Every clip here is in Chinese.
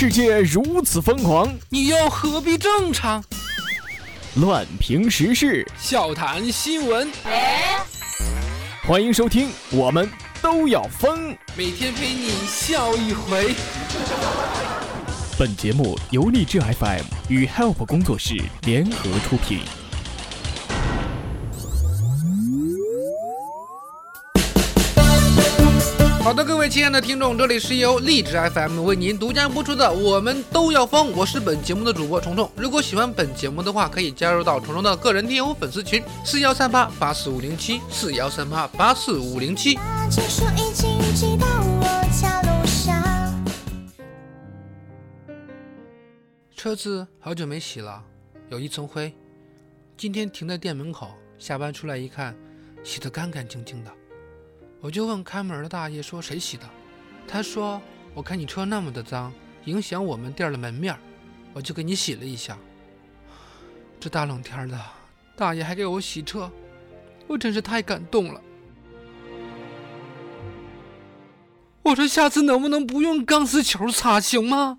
世界如此疯狂，你又何必正常？乱评时事，笑谈新闻，欢迎收听，我们都要疯。每天陪你笑一回。本节目由励志 FM 与 Help 工作室联合出品。好的，各位亲爱的听众，这里是由励志 FM 为您独家播出的《我们都要疯》，我是本节目的主播虫虫。如果喜欢本节目的话，可以加入到虫虫的个人听友粉丝群：四幺三八八四五零七，四幺三八八四五零七。车子好久没洗了，有一层灰。今天停在店门口，下班出来一看，洗得干干净净的。我就问看门的大爷说谁洗的，他说我看你车那么的脏，影响我们店的门面，我就给你洗了一下。这大冷天的，大爷还给我洗车，我真是太感动了。我说下次能不能不用钢丝球擦行吗？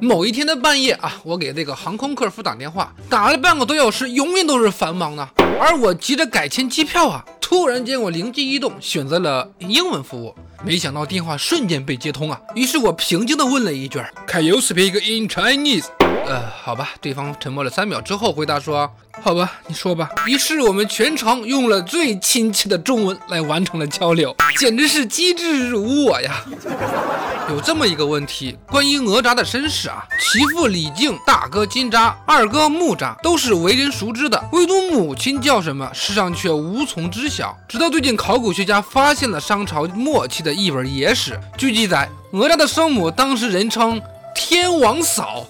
某一天的半夜啊，我给这个航空客服打电话，打了半个多小时，永远都是繁忙的。而我急着改签机票啊，突然间我灵机一动，选择了英文服务。没想到电话瞬间被接通啊，于是我平静地问了一句：“Can you speak in Chinese？” 呃，好吧，对方沉默了三秒之后回答说：“好吧，你说吧。”于是我们全程用了最亲切的中文来完成了交流，简直是机智如我呀！有这么一个问题，关于哪吒的身世啊，其父李靖、大哥金吒、二哥木吒都是为人熟知的，唯独母亲叫什么，世上却无从知晓。直到最近，考古学家发现了商朝末期的一本野史，据记载，哪吒的生母当时人称天王嫂。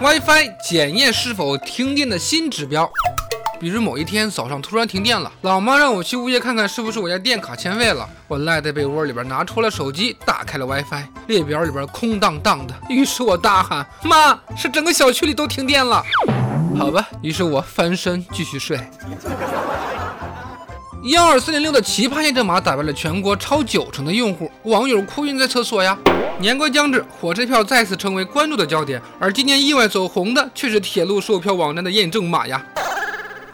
WiFi 检验是否停电的新指标。比如某一天早上突然停电了，老妈让我去物业看看是不是我家电卡欠费了。我赖在被窝里边，拿出了手机，打开了 WiFi，列表里边空荡荡的。于是我大喊：“妈，是整个小区里都停电了。”好吧，于是我翻身继续睡。幺二四零六的奇葩验证码打败了全国超九成的用户，网友哭晕在厕所呀。年关将至，火车票再次成为关注的焦点，而今年意外走红的却是铁路售票网站的验证码呀。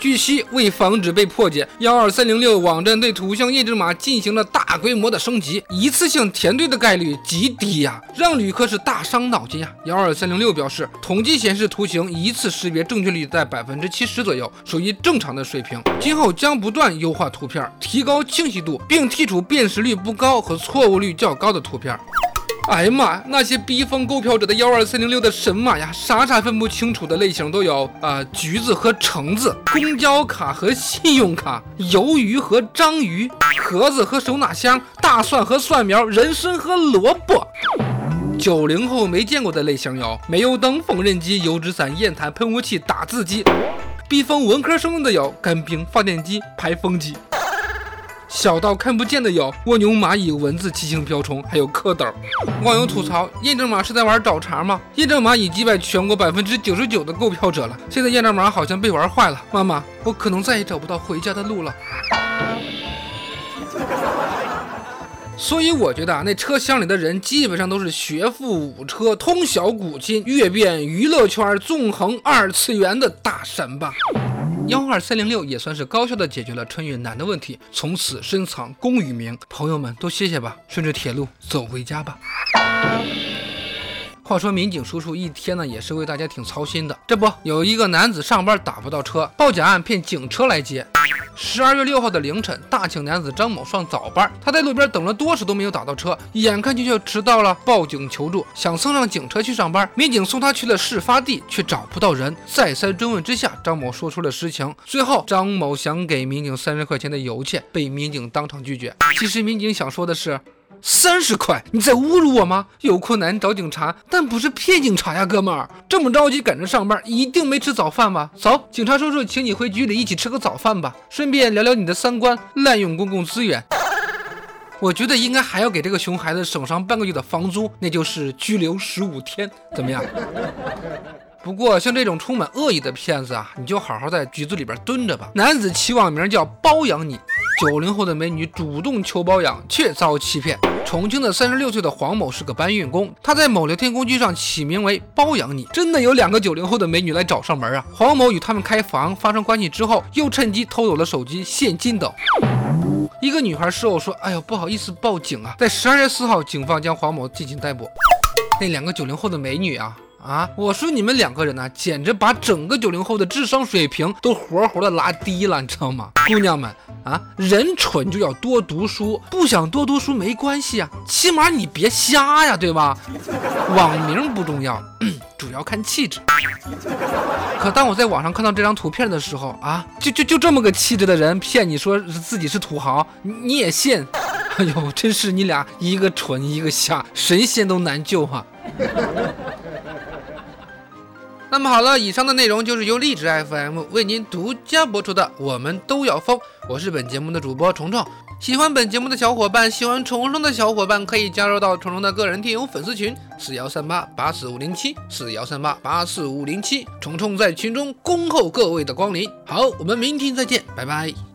据悉，为防止被破解，幺二三零六网站对图像验证码进行了大规模的升级，一次性填对的概率极低呀，让旅客是大伤脑筋呀。幺二三零六表示，统计显示图形一次识别正确率在百分之七十左右，属于正常的水平。今后将不断优化图片，提高清晰度，并剔除辨识率不高和错误率较高的图片。哎呀妈呀！那些逼疯购票者的幺二三零六的神马呀，傻傻分不清楚的类型都有啊，橘子和橙子，公交卡和信用卡，鱿鱼和章鱼，盒子和手拿箱，大蒜和蒜苗，人参和萝卜。九零后没见过的类型有煤油灯、缝纫机、油纸伞、砚台、喷雾器、打字机。逼疯文科生的有干冰、发电机、排风机。小到看不见的有蜗牛、蚂蚁、蚊子、七星瓢虫，还有蝌蚪。网友吐槽：验证码是在玩找茬吗？验证码已击败全国百分之九十九的购票者了。现在验证码好像被玩坏了，妈妈，我可能再也找不到回家的路了。所以我觉得啊，那车厢里的人基本上都是学富五车、通晓古今、阅遍娱乐圈、纵横二次元的大神吧。幺二三零六也算是高效的解决了春运难的问题，从此深藏功与名。朋友们都歇歇吧，顺着铁路走回家吧。话说民警叔叔一天呢也是为大家挺操心的。这不有一个男子上班打不到车，报假案骗警车来接。十二月六号的凌晨，大庆男子张某上早班，他在路边等了多时都没有打到车，眼看就要迟到了，报警求助，想蹭上警车去上班。民警送他去了事发地，却找不到人。再三追问之下，张某说出了实情。最后，张某想给民警三十块钱的油钱，被民警当场拒绝。其实民警想说的是。三十块，你在侮辱我吗？有困难找警察，但不是骗警察呀，哥们儿！这么着急赶着上班，一定没吃早饭吧？走，警察叔叔，请你回局里一起吃个早饭吧，顺便聊聊你的三观，滥用公共资源。我觉得应该还要给这个熊孩子省上半个月的房租，那就是拘留十五天，怎么样？不过像这种充满恶意的骗子啊，你就好好在局子里边蹲着吧。男子起网名叫包养你，九零后的美女主动求包养，却遭欺骗。重庆的三十六岁的黄某是个搬运工，他在某聊天工具上起名为“包养你”，真的有两个九零后的美女来找上门啊！黄某与他们开房发生关系之后，又趁机偷走了手机、现金等。一个女孩事后说：“哎呦，不好意思报警啊！”在十二月四号，警方将黄某进行逮捕。那两个九零后的美女啊啊！我说你们两个人呢、简直把整个九零后的智商水平都活活的拉低了，你知道吗？姑娘们啊，人蠢就要多读书，不想多读书没关系啊，起码你别瞎呀，对吧？网名不重要，主要看气质。可当我在网上看到这张图片的时候啊，就就就这么个气质的人骗你说自己是土豪，你也信？哎呦，真是你俩一个蠢一个瞎，神仙都难救啊！那么好了，以上的内容就是由荔枝 FM 为您独家播出的《我们都要疯》，我是本节目的主播虫虫。喜欢本节目的小伙伴，喜欢虫虫的小伙伴可以加入到虫虫的个人听友粉丝群四幺三八八四五零七四幺三八八四五零七，虫虫在群中恭候各位的光临。好，我们明天再见，拜拜。